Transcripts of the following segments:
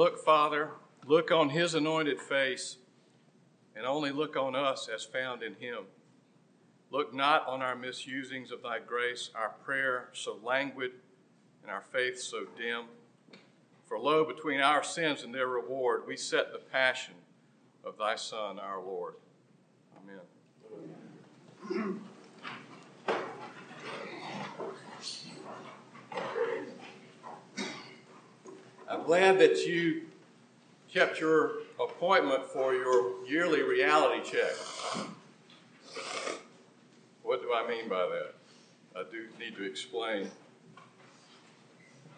Look, Father, look on his anointed face, and only look on us as found in him. Look not on our misusings of thy grace, our prayer so languid, and our faith so dim. For lo, between our sins and their reward, we set the passion of thy Son, our Lord. Amen. I'm glad that you kept your appointment for your yearly reality check. What do I mean by that? I do need to explain.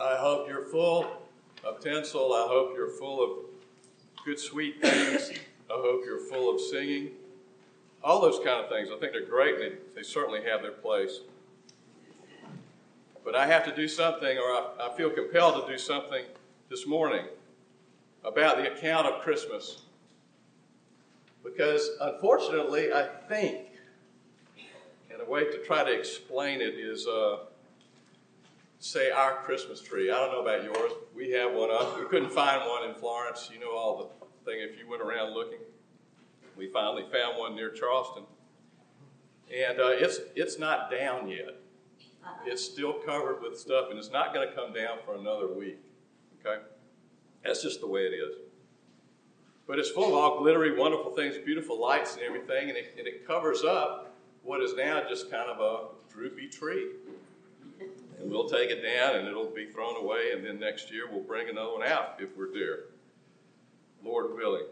I hope you're full of tinsel. I hope you're full of good, sweet things. I hope you're full of singing. All those kind of things. I think they're great and they, certainly have their place. But I have to do something, or I, I feel compelled to do something this morning about the account of Christmas. Because unfortunately, I think, and a way to try to explain it is uh, say our Christmas tree. I don't know about yours. We have one up. We couldn't find one in Florence. You know all the thing if you went around looking. We finally found one near Charleston. And uh, it's, it's not down yet. It's still covered with stuff, and it's not going to come down for another week. Okay? That's just the way it is. But it's full of all glittery, wonderful things, beautiful lights and everything, and it, and it covers up what is now just kind of a droopy tree. And we'll take it down and it'll be thrown away, and then next year we'll bring another one out if we're there. Lord willing.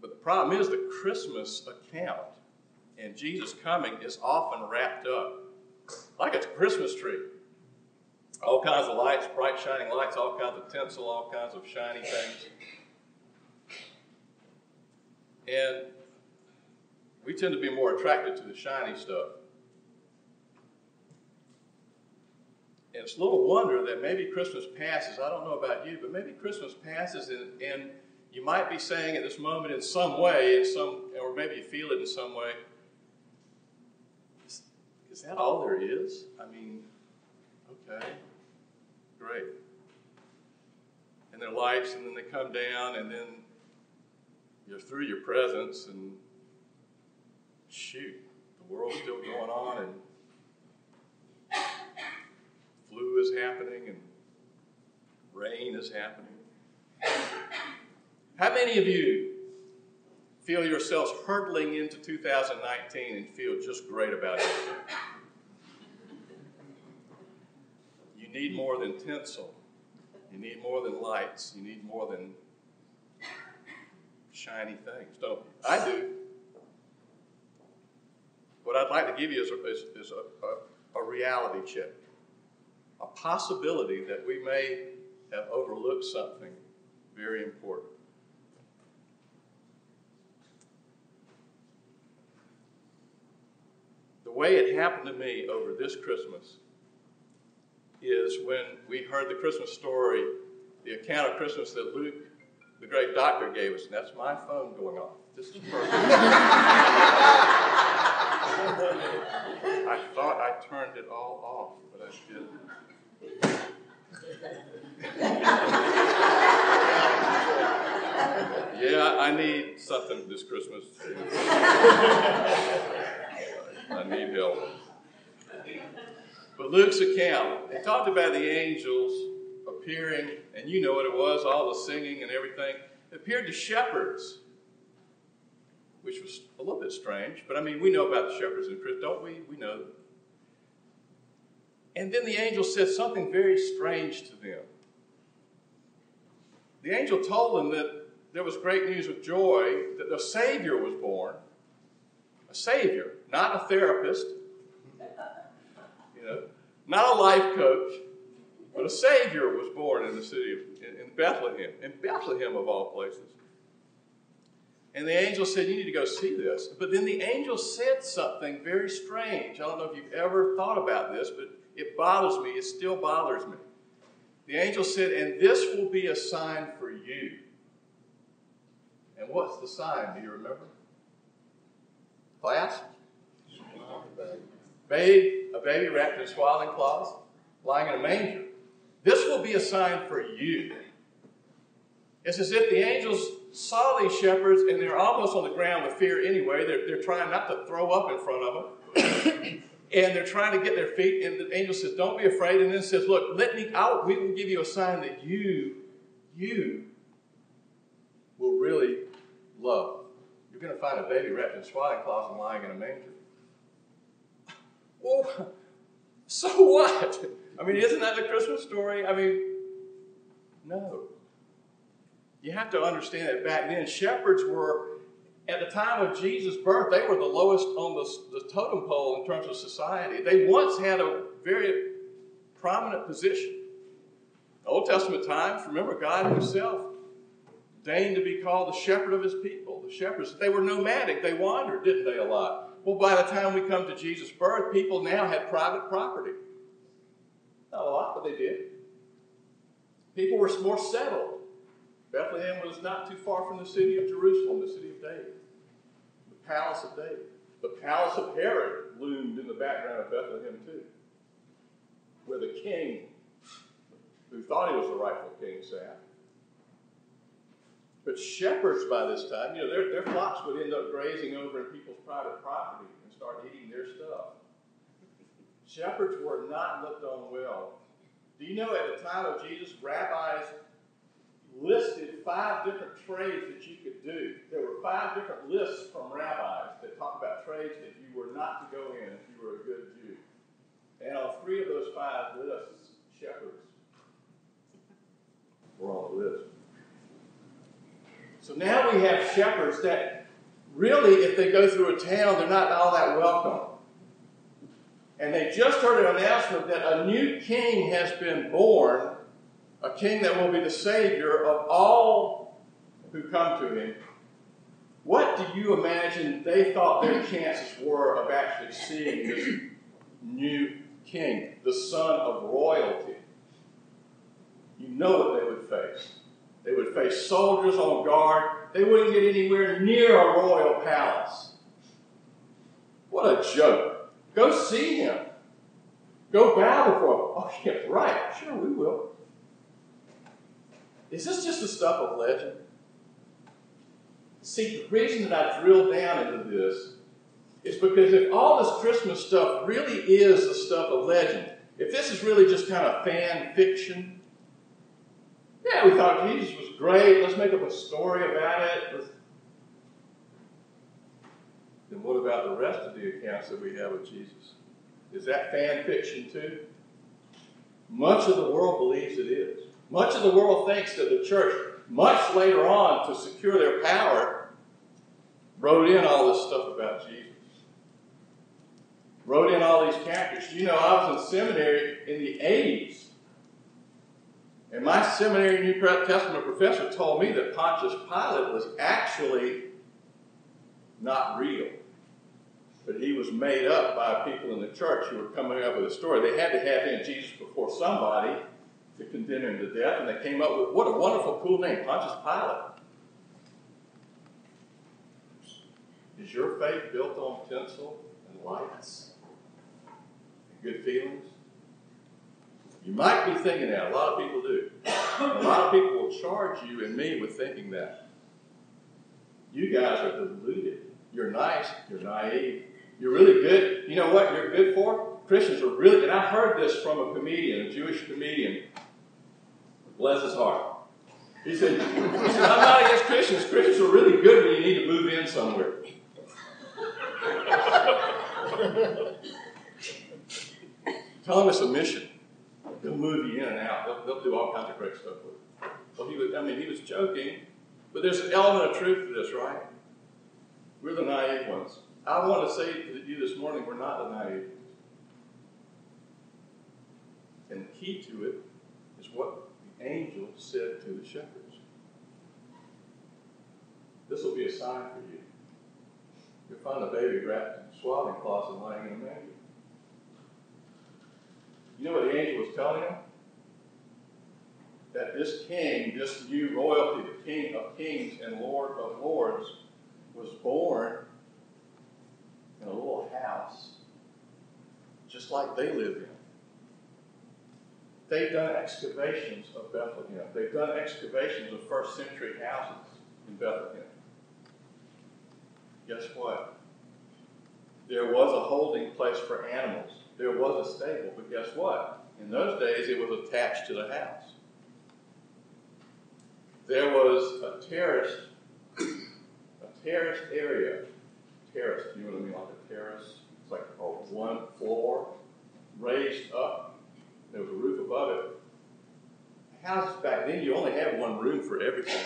But the problem is the Christmas account and Jesus coming is often wrapped up like a Christmas tree all kinds of lights, bright shining lights, all kinds of tinsel, all kinds of shiny things. And we tend to be more attracted to the shiny stuff. And it's a little wonder that maybe Christmas passes. I don't know about you, but maybe Christmas passes and, and you might be saying at this moment in some way, in some, or maybe you feel it in some way, is, is that all there is? I mean, okay. Great. And their lights, and then they come down, and then you're through your presence, and shoot, the world's still going on, and flu is happening, and rain is happening. How many of you feel yourselves hurtling into 2019 and feel just great about it? You need more than tinsel. You need more than lights. You need more than shiny things, don't you? I do. What I'd like to give you is a, is, is a, a, a reality check, a possibility that we may have overlooked something very important. The way it happened to me over this Christmas is when we heard the Christmas story, the account of Christmas that Luke, the great doctor, gave us. And that's my phone going off. This is perfect. I thought I turned it all off, but I didn't. yeah, I need something this Christmas. I need help. But Luke's account, it talked about the angels appearing, and you know what it was, all the singing and everything. It appeared to shepherds, which was a little bit strange, but I mean, we know about the shepherds in Christ, don't we? We know. And then the angel said something very strange to them. The angel told them that there was great news of joy, that the Savior was born. A Savior, not a therapist, not a life coach, but a Savior was born in the city of in, Bethlehem, in Bethlehem of all places. And the angel said, You need to go see this. But then the angel said something very strange. I don't know if you've ever thought about this, but it bothers me. It still bothers me. The angel said, And this will be a sign for you. And what's the sign? Do you remember? Class? Babe, a baby wrapped in swaddling cloths, lying in a manger. This will be a sign for you. It's as if the angels saw these shepherds and they're almost on the ground with fear anyway. They're, they're trying not to throw up in front of them. and they're trying to get their feet. And the angel says, Don't be afraid. And then says, Look, let me out. We will give you a sign that you, you will really love. You're going to find a baby wrapped in swaddling cloths and lying in a manger. Well, so what? I mean, isn't that the Christmas story? I mean, no. You have to understand that back then, shepherds were, at the time of Jesus' birth, they were the lowest on the, the totem pole in terms of society. They once had a very prominent position. Old Testament times, remember, God Himself deigned to be called the shepherd of His people. The shepherds, they were nomadic, they wandered, didn't they, a lot? Well, by the time we come to Jesus' birth, people now had private property. Not a lot, but they did. People were more settled. Bethlehem was not too far from the city of Jerusalem, the city of David, the palace of David. The palace of Herod loomed in the background of Bethlehem, too, where the king, who thought he was the rightful king, sat. But shepherds by this time, you know, their, their flocks would end up grazing over in people's private property and start eating their stuff. Shepherds were not looked on well. Do you know at the time of Jesus, rabbis listed five different trades that you could do. There were five different lists from rabbis that talk about trades that you were not to go in if you were a good Jew. And on three of those five lists, shepherds were on the list. So now we have shepherds that really, if they go through a town, they're not all that welcome. And they just heard an announcement that a new king has been born a king that will be the Savior of all who come to him, what do you imagine they thought their chances were of actually seeing this new king, the son of royalty? You know what they would face. They would face soldiers on guard. They wouldn't get anywhere near a royal palace. What a joke. Go see him. Go bow before him. Oh, yeah, right. Sure, we will. Is this just the stuff of legend? See, the reason that I drill down into this is because if all this Christmas stuff really is the stuff of legend, if this is really just kind of fan fiction, yeah, we thought Jesus was great, let's make up a story about it. Let's... Then what about the rest of the accounts that we have of Jesus? Is that fan fiction too? Much of the world believes it is. Much of the world thinks that the church, much later on to secure their power, wrote in all this stuff about Jesus. Wrote in all these chapters. You know, I was in seminary in the 80s. And my seminary New Testament professor told me that Pontius Pilate was actually not real. But he was made up by people in the church who were coming up with a story. They had to have in Jesus before somebody to condemn him to death, and they came up with what a wonderful, cool name, Pontius Pilate. Is your faith built on tinsel and lights and good feelings? You might be thinking that. A lot of people do. a lot of people will charge you and me with thinking that. You guys are deluded. You're nice. You're naive. You're really good. You know what you're good for? Christians are really, and I heard this from a comedian, a Jewish comedian Bless his heart. He said, he said, I'm not against Christians. Christians are really good when you need to move in somewhere. Tell them it's a mission. They'll move you in and out. They'll, they'll do all kinds of great stuff with it. Well, he was, I mean, he was joking, but there's an element of truth to this, right? We're the naive ones. I want to say to you this morning, we're not the naive ones. And the key to it is what the angel said to the shepherds, This will be a sign for you. You'll find a baby wrapped in swaddling cloths and lying in a manger. You know what the angel was telling him? That this king, this new royalty, the king of kings and lord of lords, was born in a little house just like they live in. they've done excavations of Bethlehem. They've done excavations of first century houses in Bethlehem. Guess what? There was a holding place for animals. There was a stable, but guess what? In those days, it was attached to the house. There was a terraced, a terraced area. Terrace, you know what I mean? Like a terrace. It's like a one floor raised up. There was a roof above it. Houses back then, you only had one room for everything.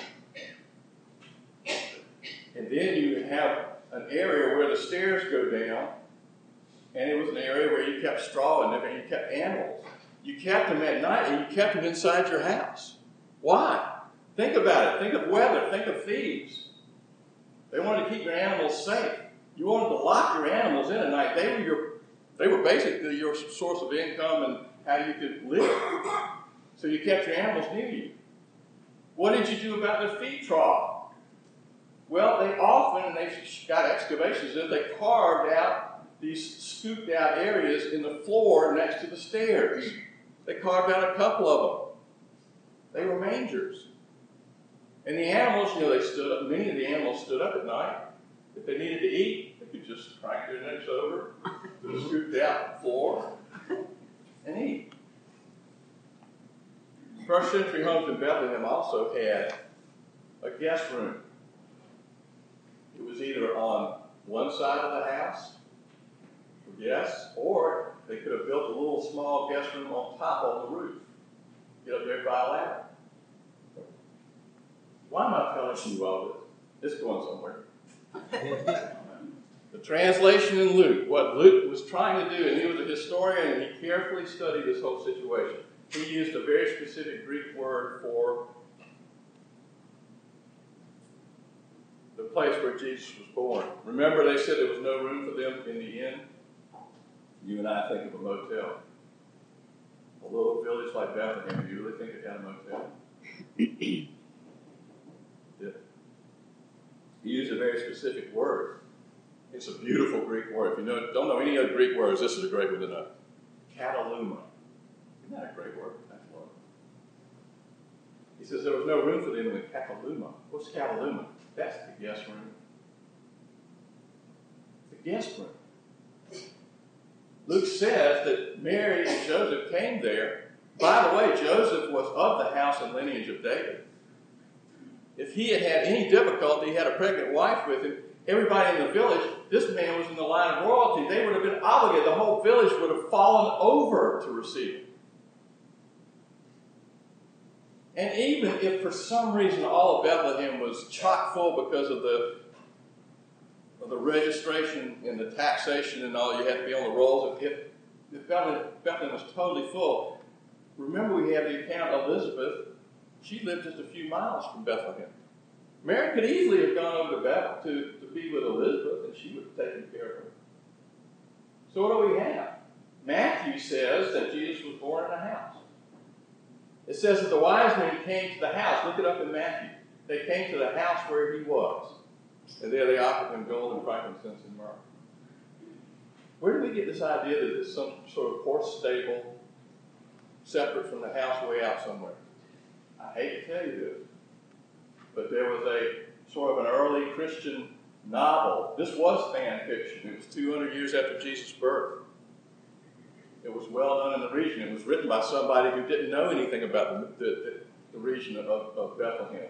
And then you have an area where the stairs go down, and it was an area where you kept straw and you kept animals. You kept them at night, and you kept them inside your house. Why? Think about it. Think of weather. Think of thieves. They wanted to keep your animals safe. You wanted to lock your animals in at night. They were your, they were basically your source of income and how you could live. So you kept your animals near you. What did you do about the feed trough? Well, they often, and they've got excavations in, they carved out these scooped out areas in the floor next to the stairs. They carved out a couple of them. They were mangers. And the animals, you know, they stood up, many of the animals stood up at night. If they needed to eat, they could just crank their necks over scooped out floor and eat. First century homes in Bethlehem also had a guest room. It was either on one side of the house guests, or they could have built a little small guest room on top of the roof. Get up there by a ladder. Why am I telling you all this? It's going somewhere. the translation in Luke, what Luke was trying to do, and he was a historian and he carefully studied this whole situation. He used a very specific Greek word for the place where Jesus was born. Remember, they said there was no room for them in the inn? You and I think of a motel. A little village like Bethlehem, do you really think it had a motel? yeah. He used a very specific word. It's a beautiful Greek word. If you know, don't know any other Greek words, this is a great one to know. Kataluma. Isn't that a great word? That's one. He says there was no room for them in the kataluma. What's kataluma? That's the guest room. The guest room. Luke says that Mary and Joseph came there. By the way, Joseph was of the house and lineage of David. If he had had any difficulty, he had a pregnant wife with him, everybody in the village, this man was in the line of royalty. They would have been obligated. The whole village would have fallen over to receive him. And even if for some reason all of Bethlehem was chock full because of the the registration and the taxation and all, you had to be on the rolls. If, Bethlehem, Bethlehem was totally full, remember we have the account of Elizabeth she lived just a few miles from Bethlehem. Mary could easily have gone over to Bethel to, to be with Elizabeth, and she would have taken care of her. So what do we have? Matthew says that Jesus was born in a house. It says that the wise men came to the house. Look it up in Matthew. They came to the house where he was. And there they offered him gold and frankincense and myrrh. Where do we get this idea that it's some sort of horse stable separate from the house way out somewhere? I hate to tell you this, but there was a sort of an early Christian novel. This was fan fiction. It was 200 years after Jesus' birth. It was well known in the region. It was written by somebody who didn't know anything about the, the, the region of, of Bethlehem.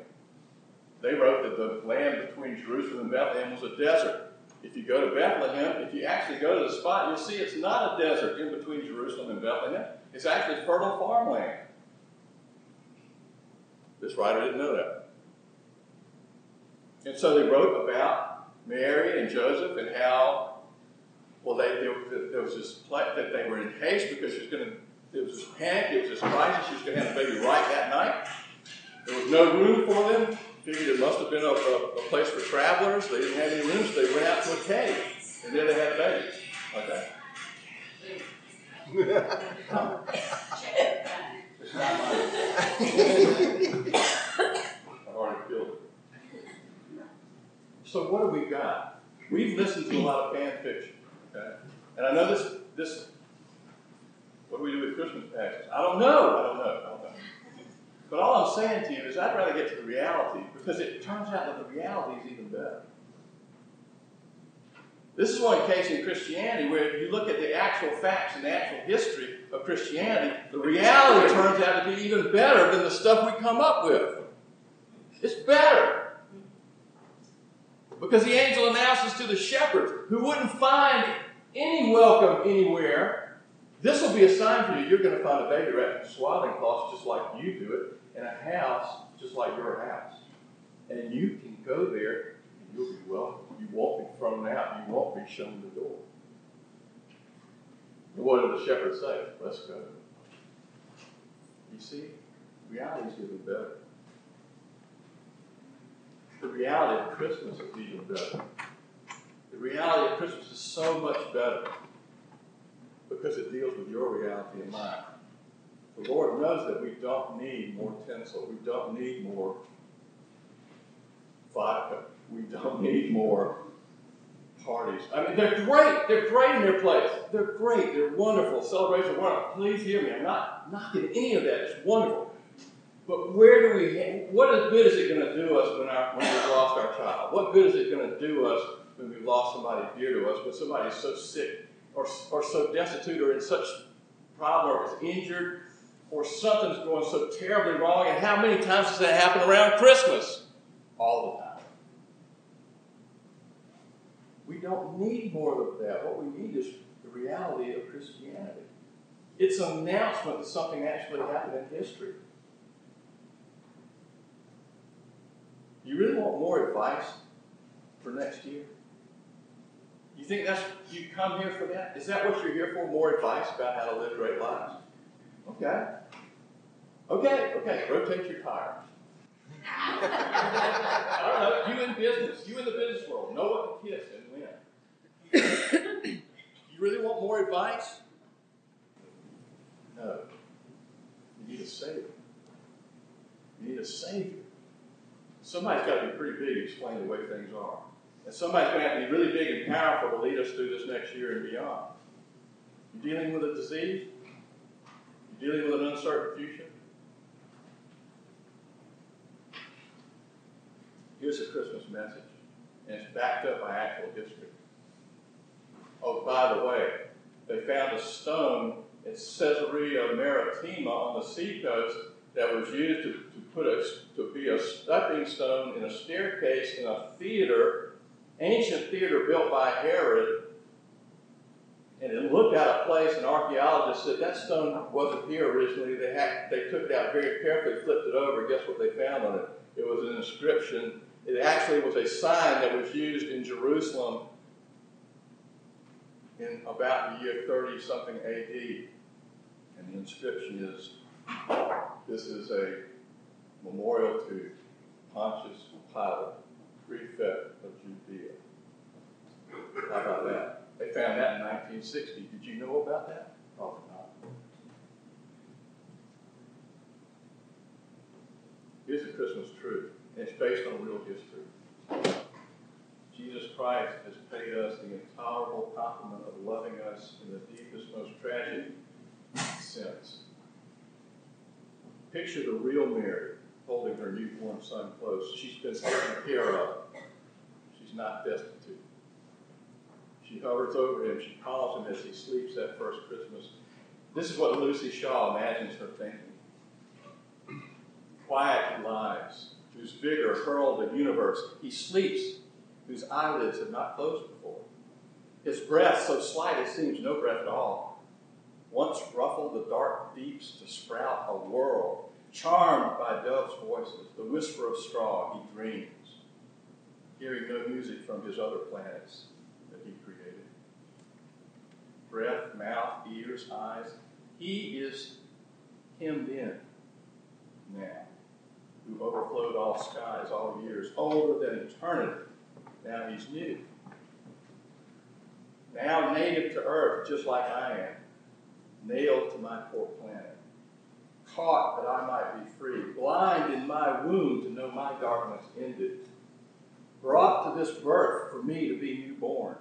They wrote that the land between Jerusalem and Bethlehem was a desert. If you go to Bethlehem, if you actually go to the spot, you'll see it's not a desert in between Jerusalem and Bethlehem. It's actually fertile farmland. This writer didn't know that. And so they wrote about Mary and Joseph and how, well, they, they there was this plight that they were in haste because she was going to, there was this panic, there was this crisis, she was going to have the baby right that night. There was no room for them. Figured it must have been a, a, a place for travelers. They didn't have any rooms, they went out to a cave. And there they had a baby. Okay. It's not mine. I've already killed it. So what have we got? We've listened to a lot of fan fiction. Okay? And I know this this what do we do with Christmas passages? I don't know. I all I'm saying to you is I'd rather get to the reality because it turns that the reality is even better. This is one case in Christianity where if you look at the actual facts and the actual history of Christianity, the reality turns out to be even better than the stuff we come up with. It's better. Because the angel announces to the shepherds who wouldn't find any welcome anywhere, this will be a sign for you. You're going to find a baby wrapped in swaddling cloths just like you do it, in a house just like your house. And you can go there and you'll be welcome. You won't be thrown out. You won't be shown the door. And what did the shepherd say? Let's go. You see, reality is even better. The reality of Christmas is even better. The reality of Christmas is so much better because it deals with your reality and mine. The Lord knows that we don't need more tinsel. We don't need more vodka. We don't need more parties. I mean, they're great. They're great in their place. They're great. They're wonderful. Celebration, wonderful. Please hear me. I'm not knocking any of that. It's wonderful. But where do we, what good is it going to do us when, our, when we've lost our child? What good is it going to do us when we've lost somebody dear to us, when somebody's so sick or, or so destitute or in such problem or is injured or something's going so terribly wrong? And how many times does that happen around Christmas? All the time. We don't need more of that. What we need is the reality of Christianity. It's an announcement that something actually happened in history. You really want more advice for next year? You think that's you come here for that? Is that what you're here for? More advice about how to live great lives? Okay. Okay, okay. Rotate your tires. I don't know. You in business, you in the business world, know what to kiss. You really want more advice? No. You need a savior. You need a savior. Somebody's got to be pretty big to explain the way things are. And somebody's going to have to be really big and powerful to lead us through this next year and beyond. You're dealing with a disease? You're dealing with an uncertain future? Here's a Christmas message, and it's backed up by actual history. Oh, by the way, they found a stone in Caesarea Maritima on the seacoast that was used to, to put a, to be a stepping stone in a staircase in a theater, ancient theater built by Herod. And it looked out of place, and archaeologists said that stone wasn't here originally. They, had, they took it out very carefully, flipped it over, guess what they found on it? It was an inscription it actually was a sign that was used in Jerusalem in about the year 30 something AD. And the inscription is this is a memorial to Pontius Pilate, prefect of Judea. How about that? They found that in 1960. Did you know about that? Probably not. Here's a Christmas truth. It's based on real history. Jesus Christ has paid us the intolerable compliment of loving us in the deepest, most tragic sense. Picture the real Mary holding her newborn son close. She's been taken care of. She's not destitute. She hovers over him. She calls him as he sleeps that first Christmas. This is what Luci Shaw imagines her thinking. Quiet he lies, whose vigor hurled the universe. He sleeps, whose eyelids have not closed before. His breath, so slight it seems no breath at all, once ruffled the dark deeps to sprout a world. Charmed by doves' voices, the whisper of straw, he dreams, hearing no music from his other planets that he created. Breath, mouth, ears, eyes, he is hemmed in now who overflowed all skies, all years, older than eternity. Now he's new. Now native to earth, just like I am, nailed to my poor planet, caught that I might be free, blind in my womb to know my darkness ended, brought to this birth for me to be newborn,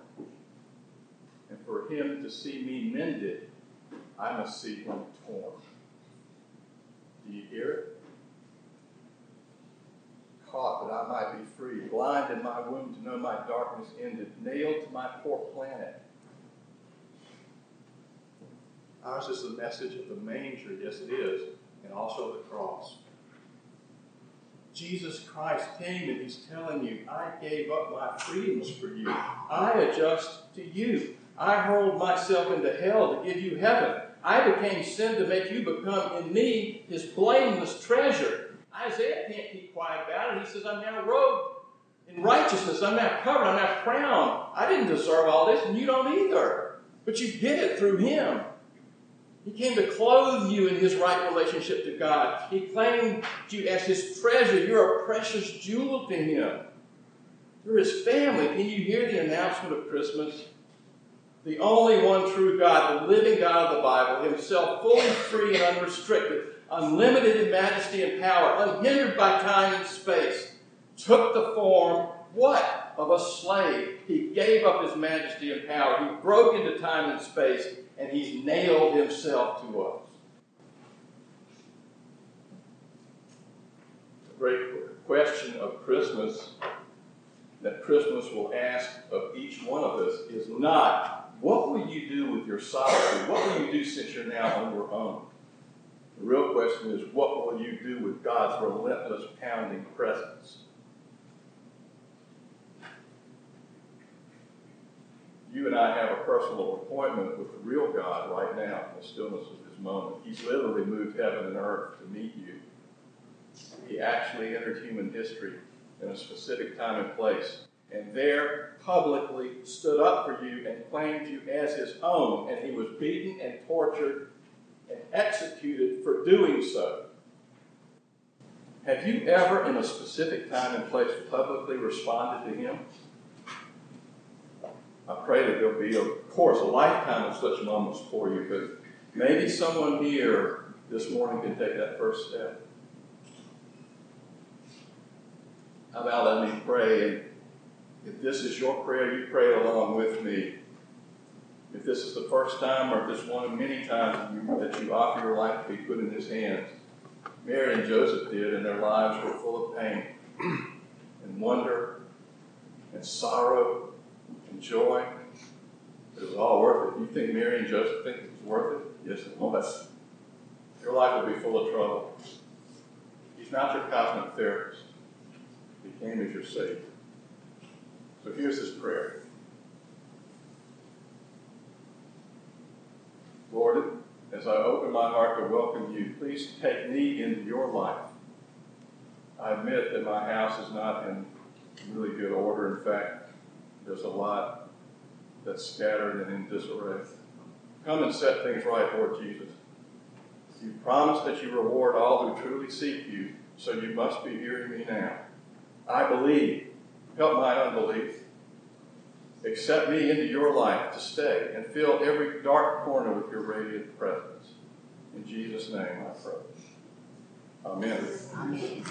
and for him to see me mended, I must see him torn. Do you hear it? Caught that I might be free, blind in my womb to know my darkness ended, nailed to my poor planet. Ours is the message of the manger, yes it is, and also the cross. Jesus Christ came and he's telling you, I gave up my freedoms for you. I adjust to you. I hurled myself into hell to give you heaven. I became sin to make you become in me his blameless treasure. Isaiah can't keep quiet about it. He says, I'm now robed in righteousness. I'm now covered. I'm now crowned. I didn't deserve all this, and you don't either. But you get it through him. He came to clothe you in his right relationship to God. He claimed you as his treasure. You're a precious jewel to him. You're his family. Can you hear the announcement of Christmas? The only one true God, the living God of the Bible, himself fully free and unrestricted, unlimited in majesty and power, unhindered by time and space, took the form, what? Of a slave. He gave up his majesty and power. He broke into time and space and he's nailed himself to us. The great question of Christmas that Christmas will ask of each one of us is not, what will you do with your solitude? What will you do since you're now on your own? The real question is, what will you do with God's relentless pounding presence? You and I have a personal appointment with the real God right now in the stillness of this moment. He's literally moved heaven and earth to meet you. He actually entered human history in a specific time and place, and there publicly stood up for you and claimed you as his own, and he was beaten and tortured and executed for doing so. Have you ever, in a specific time and place, publicly responded to him? I pray that there'll be, of course, a lifetime of such moments for you, but maybe someone here this morning can take that first step. How about let me pray? If this is your prayer, you pray along with me. If this is the first time or if it's one of many times that you offer your life to be put in His hands, Mary and Joseph did, and their lives were full of pain and wonder and sorrow joy. It was all worth it. You think Mary and Joseph think it was worth it? Yes, it was. Your life will be full of trouble. He's not your cosmic therapist. He came as your Savior. So here's his prayer. Lord, as I open my heart to welcome you, please take me into your life. I admit that my house is not in really good order. In fact, there's a lot that's scattered and in disarray. Come and set things right, Lord Jesus. You promise that you reward all who truly seek you, so you must be hearing me now. I believe. Help my unbelief. Accept me into your life to stay and fill every dark corner with your radiant presence. In Jesus' name I pray. Amen. Amen.